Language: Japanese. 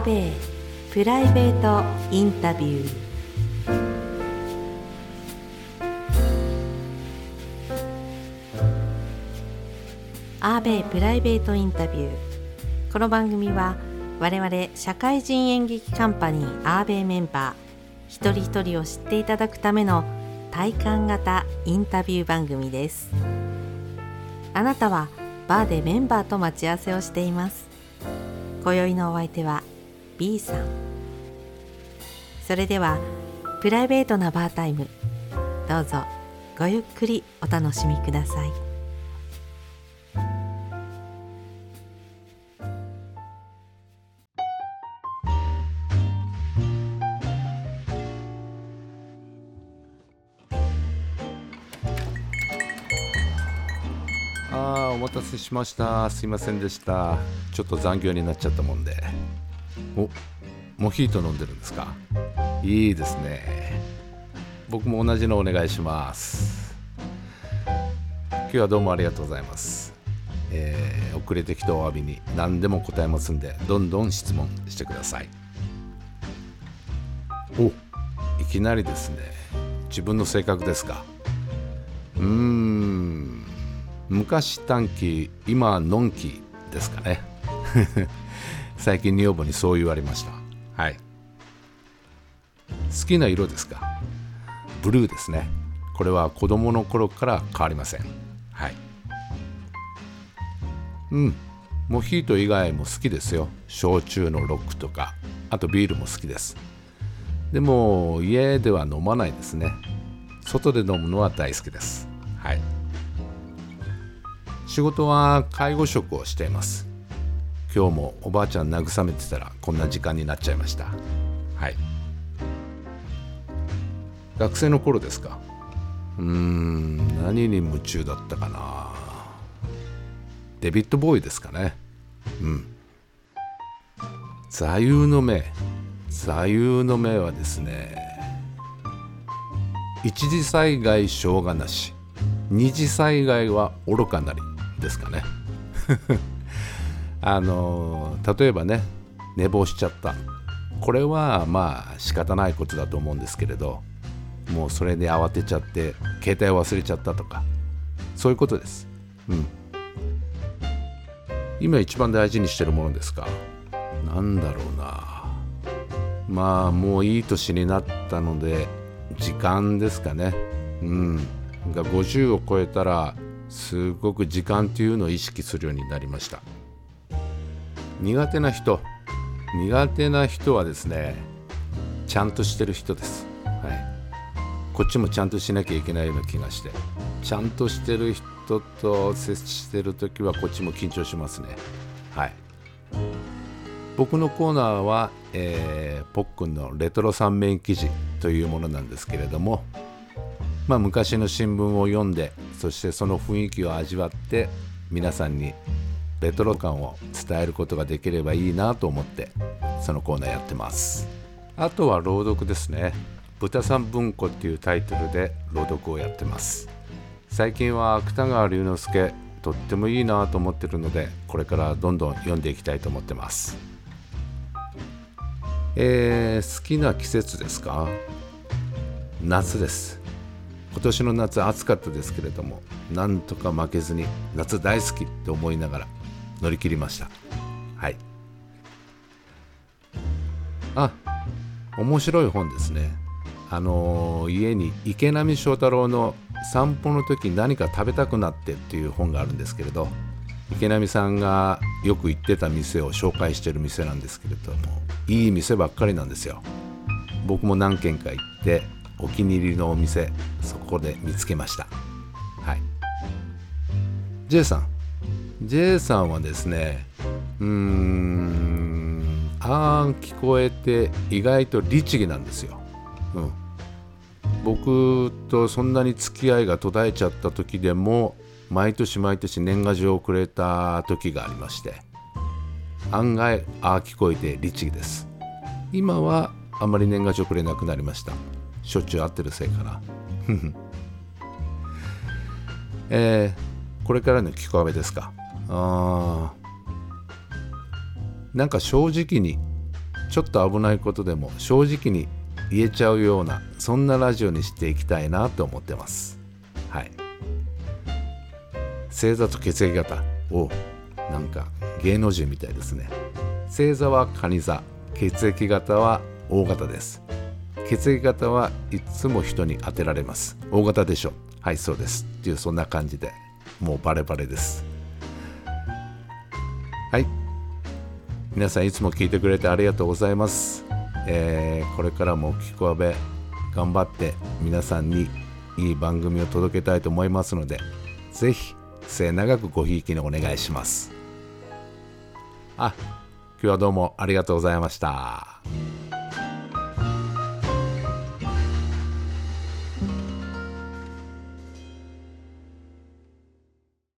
アーベイプライベートインタビュー。アーベイプライベートインタビュー。この番組は我々社会人演劇カンパニーアーベイメンバー一人一人を知っていただくための体感型インタビュー番組です。あなたはバーでメンバーと待ち合わせをしています。今宵のお相手は B さん。それではプライベートなバータイム。どうぞごゆっくりお楽しみください。あーお待たせしました。すいませんでした。ちょっと残業になっちゃったもんで。おモヒート飲んでるんですか？いいですね。僕も同じのお願いします。今日はどうもありがとうございます。えー遅れてきたお詫びに何でも答えますんでどんどん質問してください。おいきなりですね。自分の性格ですか？うーん。昔短期今のんきですかね。最近女房にそう言われました。はい。好きな色ですか？ブルーですね。これは子供の頃から変わりません。はい。うん。モヒート以外も好きですよ。焼酎のロックとか。あとビールも好きです。でも家では飲まないですね。外で飲むのは大好きです。はい。仕事は介護職をしています。今日もおばあちゃん慰めてたらこんな時間になっちゃいました。はい。学生の頃ですか？うーん何に夢中だったかな？デビッド・ボーイですかね。うん。座右の銘。座右の銘はですね一次災害しょうがなし。二次災害は愚かなりですかね。あの例えばね寝坊しちゃった。これはまあ仕方ないことだと思うんですけれどもうそれで慌てちゃって携帯忘れちゃったとかそういうことです。うん。今一番大事にしてるものですか？なんだろうな。まあもういい年になったので時間ですかね。うん。が50を超えたらすごく時間っていうのを意識するようになりました。苦手な人苦手な人はですねちゃんとしてる人です、はい、こっちもちゃんとしなきゃいけないような気がして。ちゃんとしてる人と接してる時はこっちも緊張しますね。はい。僕のコーナーは、えー、ポックンのレトロ三面記事というものなんですけれどもまあ、昔の新聞を読んでそしてその雰囲気を味わって皆さんにレトロ感を伝えることができればいいなと思ってそのコーナーやってます。あとは朗読ですね「豚さん文庫」っていうタイトルで朗読をやってます。最近は芥川龍之介とってもいいなと思ってるのでこれからどんどん読んでいきたいと思ってます。えー、好きな季節ですか？夏です。今年の夏暑かったですけれどもなんとか負けずに夏大好きって思いながら乗り切りました。はい。あ面白い本ですね。あのー家に池波正太郎の散歩の時何か食べたくなってっていう本があるんですけれど池波さんがよく行ってた店を紹介してる店なんですけれどもいい店ばっかりなんですよ。僕も何軒か行ってお気に入りのお店そこで見つけました。はい。J さん J さんはですねうーんあーん聞こえて意外と律儀なんですよ、うん、僕とそんなに付き合いが途絶えちゃった時でも毎年毎年年賀状をくれた時がありまして案外あー聞こえて律儀です。今はあまり年賀状くれなくなりました。しょっちゅう会ってるせいかな。えー、これからの聞こえですか？あなんか正直にちょっと危ないことでも正直に言えちゃうようなそんなラジオにしていきたいなと思ってます。はい。星座と血液型おなんか芸能人みたいですね。星座は蟹座。血液型は O 型です。血液型はいつも人に当てられます。O 型でしょ。はいそうです。っていうそんな感じでもうバレバレです。皆さんいつも聞いてくれてありがとうございます、えーこれからもきこわべ頑張って皆さんにいい番組を届けたいと思いますので是非末永くごひいきにお願いします。あ今日はどうもありがとうございました。